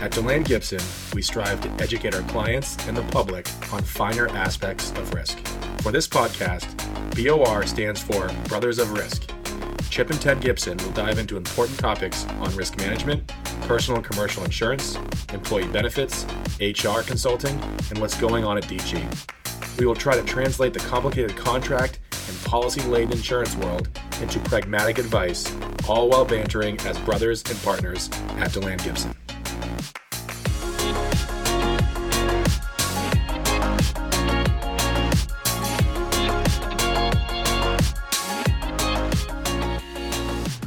At DeLand Gibson, we strive to educate our clients and the public on finer aspects of risk. For this podcast, BOR stands for Brothers of Risk. Chip and Ted Gibson will dive into important topics on risk management, personal and commercial insurance, employee benefits, HR consulting, and what's going on at DG. We will try to translate the complicated contract and policy laden insurance world into pragmatic advice, all while bantering as brothers and partners at DeLand Gibson.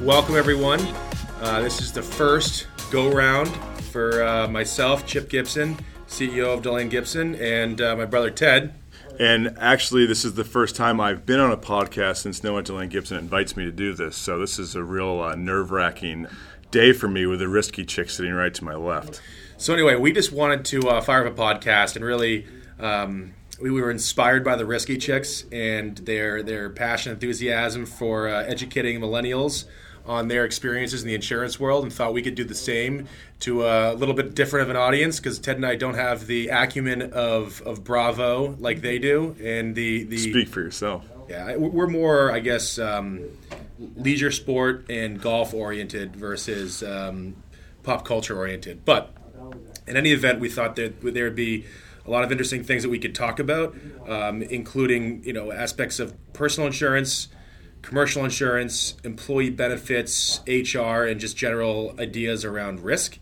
Welcome, everyone. Uh, this is the first go round for uh, myself, Chip Gibson, CEO of DeLand Gibson, and uh, my brother Ted. And actually, this is the first time I've been on a podcast since Noah DeLand Gibson invites me to do this. So this is a real uh, nerve wracking day for me with a risky chick sitting right to my left. So anyway, we just wanted to uh, fire up a podcast and really. Um, we were inspired by the risky chicks and their their passion, enthusiasm for uh, educating millennials on their experiences in the insurance world and thought we could do the same to a little bit different of an audience because Ted and I don't have the acumen of, of Bravo like they do. And the, the speak for yourself. Yeah, we're more, I guess, um, leisure sport and golf oriented versus um, pop culture oriented. But in any event, we thought that there would be a lot of interesting things that we could talk about, um, including you know aspects of personal insurance commercial insurance, employee benefits, HR, and just general ideas around risk.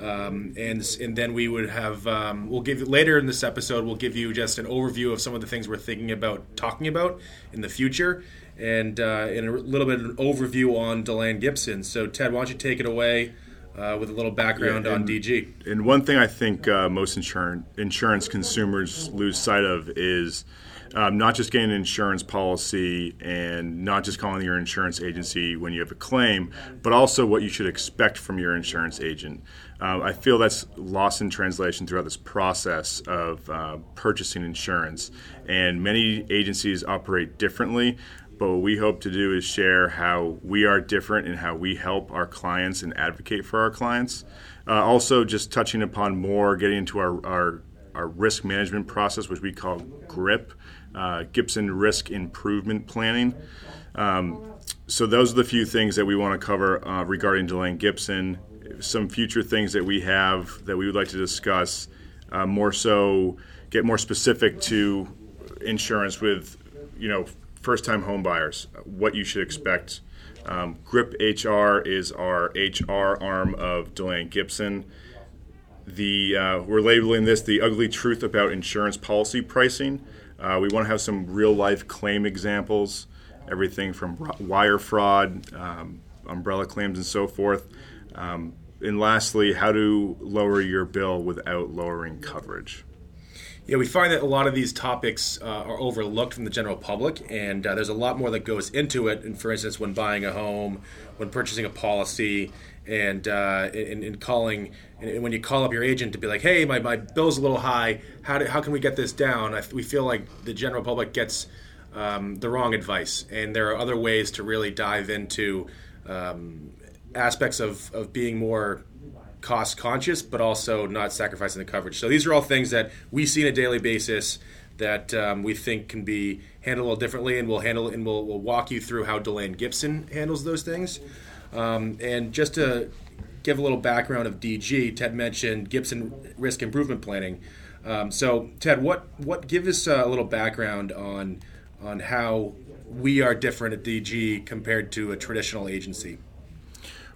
Um, and and then we would have um, we'll give later in this episode we'll give you just an overview of some of the things we're thinking about talking about in the future and uh, and a little bit of an overview on Deland Gibson. So Ted, why don't you take it away uh, with a little background yeah, and, on DG? And one thing I think uh, most insurance insurance consumers lose sight of is um, not just getting an insurance policy and not just calling your insurance agency when you have a claim, but also what you should expect from your insurance agent. Uh, I feel that's lost in translation throughout this process of uh, purchasing insurance, and many agencies operate differently. But what we hope to do is share how we are different and how we help our clients and advocate for our clients. Uh, also, just touching upon more, getting into our, our, our risk management process, which we call GRIP, uh, Gibson Risk Improvement Planning. Um, so those are the few things that we want to cover uh, regarding DeLand Gibson. Some future things that we have that we would like to discuss. Uh, more so, get more specific to insurance with, you know, first-time home buyers. What you should expect. Um, GRIP HR is our HR arm of DeLand Gibson. The uh, we're labeling this the ugly truth about insurance policy pricing. Uh, we want to have some real life claim examples, everything from wire fraud, um, umbrella claims, and so forth. Um, and lastly, how to lower your bill without lowering coverage. Yeah, we find that a lot of these topics uh, are overlooked from the general public, and uh, there's a lot more that goes into it. And for instance, when buying a home, when purchasing a policy, and uh, in, in, calling and when you call up your agent to be like, hey, my, my bill's a little high. How, do, how can we get this down? I, we feel like the general public gets um, the wrong advice, and there are other ways to really dive into um, aspects of, of being more cost conscious, but also not sacrificing the coverage. So these are all things that we see on a daily basis that um, we think can be handled a little differently, and we'll handle and we'll, we'll walk you through how Deland Gibson handles those things. Um, and just to give a little background of DG, Ted mentioned Gibson Risk Improvement Planning. Um, so, Ted, what what give us a little background on on how we are different at DG compared to a traditional agency?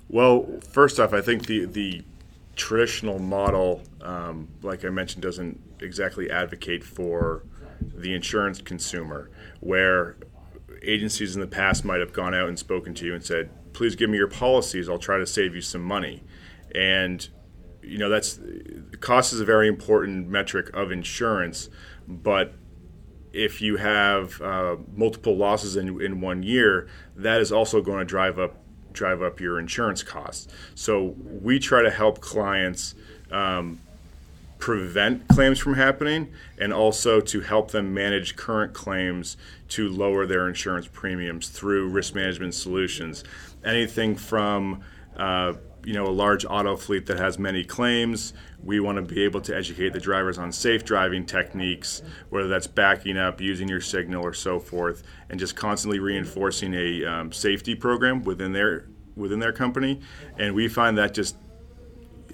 Well, first off, I think the the traditional model, um, like I mentioned, doesn't exactly advocate for the insurance consumer, where agencies in the past might have gone out and spoken to you and said, please give me your policies. I'll try to save you some money. And you know that's cost is a very important metric of insurance, but if you have uh, multiple losses in, in one year, that is also going to drive up drive up your insurance costs. So we try to help clients um, prevent claims from happening and also to help them manage current claims to lower their insurance premiums through risk management solutions. Anything from uh, you know a large auto fleet that has many claims. We want to be able to educate the drivers on safe driving techniques, whether that's backing up, using your signal, or so forth, and just constantly reinforcing a um, safety program within their within their company. And we find that just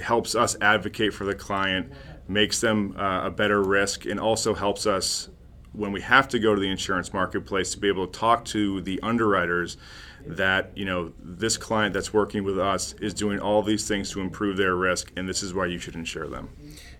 helps us advocate for the client, makes them uh, a better risk, and also helps us when we have to go to the insurance marketplace to be able to talk to the underwriters that you know this client that's working with us is doing all these things to improve their risk and this is why you should insure them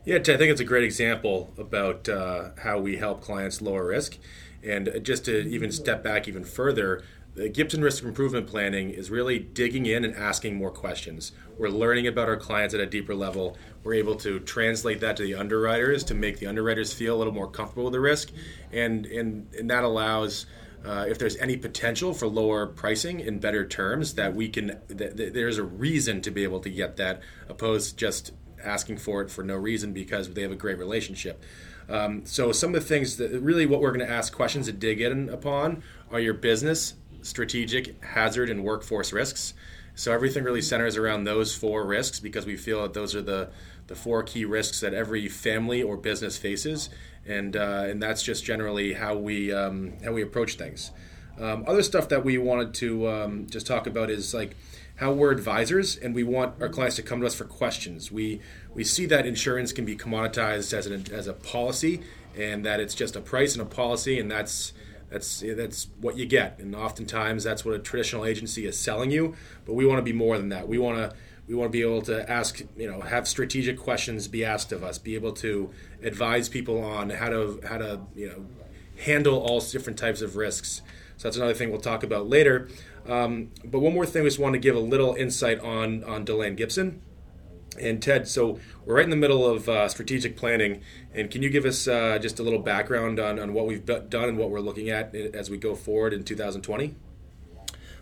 yeah i think it's a great example about uh, how we help clients lower risk and just to even step back even further the Gibson Risk Improvement Planning is really digging in and asking more questions. We're learning about our clients at a deeper level. We're able to translate that to the underwriters to make the underwriters feel a little more comfortable with the risk, and and, and that allows. Uh, if there's any potential for lower pricing in better terms, that we can, that, that there's a reason to be able to get that, opposed just asking for it for no reason because they have a great relationship. Um, so some of the things that really what we're going to ask questions to dig in upon are your business strategic, hazard, and workforce risks. So everything really centers around those four risks because we feel that those are the, the four key risks that every family or business faces, and uh, and that's just generally how we um, how we approach things. Um, other stuff that we wanted to um, just talk about is like how we're advisors and we want our clients to come to us for questions. We we see that insurance can be commoditized as an as a policy and that it's just a price and a policy and that's that's that's what you get, and oftentimes that's what a traditional agency is selling you. But we want to be more than that. We want to we want to be able to ask, you know, have strategic questions be asked of us, be able to advise people on how to how to you know handle all different types of risks. So that's another thing we'll talk about later. Um, but one more thing, we just want to give a little insight on on Deland Gibson. And Ted, so we're right in the middle of uh, strategic planning, and can you give us uh, just a little background on, on what we've done and what we're looking at as we go forward in 2020?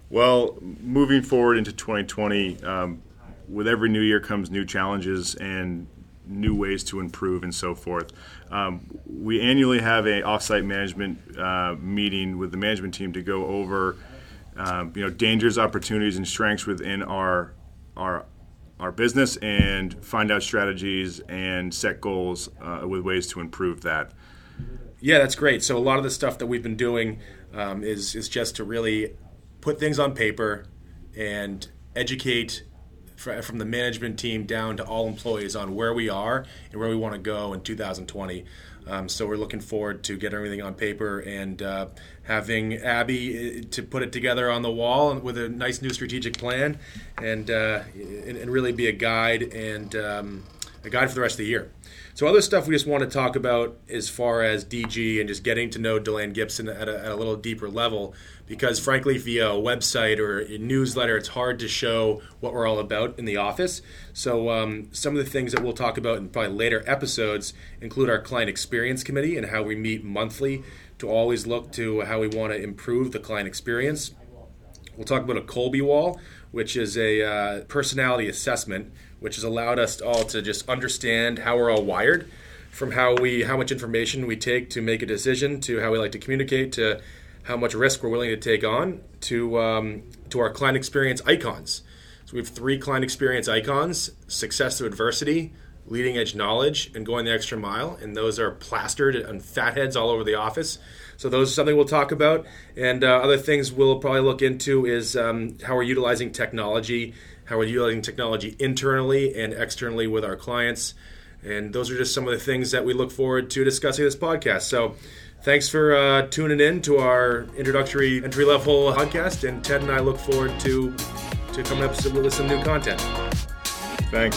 Well, moving forward into 2020, um, with every new year comes new challenges and new ways to improve and so forth. Um, we annually have a offsite management uh, meeting with the management team to go over, um, you know, dangers, opportunities, and strengths within our our our business and find out strategies and set goals uh, with ways to improve that. Yeah, that's great. So a lot of the stuff that we've been doing um, is is just to really put things on paper and educate from the management team down to all employees on where we are and where we want to go in 2020. Um, so we're looking forward to getting everything on paper and uh, having Abby uh, to put it together on the wall with a nice new strategic plan, and uh, and, and, really be a guide and um, a guide for the rest of the year. So other stuff we just want to talk about as far as DG and just getting to know Deland Gibson at a, at a little deeper level because frankly via a website or a newsletter it's hard to show what we're all about in the office so um, some of the things that we'll talk about in probably later episodes include our client experience committee and how we meet monthly to always look to how we want to improve the client experience we'll talk about a Kolbe wall which is a uh, personality assessment which has allowed us all to just understand how we're all wired from how we how much information we take to make a decision to how we like to communicate to how much risk we're willing to take on to um, to our client experience icons. So we have three client experience icons: success through adversity, leading edge knowledge, and going the extra mile. And those are plastered on fatheads all over the office. So those are something we'll talk about. And uh, other things we'll probably look into is um, how we're utilizing technology, how we're utilizing technology internally and externally with our clients. And those are just some of the things that we look forward to discussing this podcast. So thanks for uh, tuning in to our introductory entry level podcast. And Ted and I look forward to to coming up with some new content. Thanks.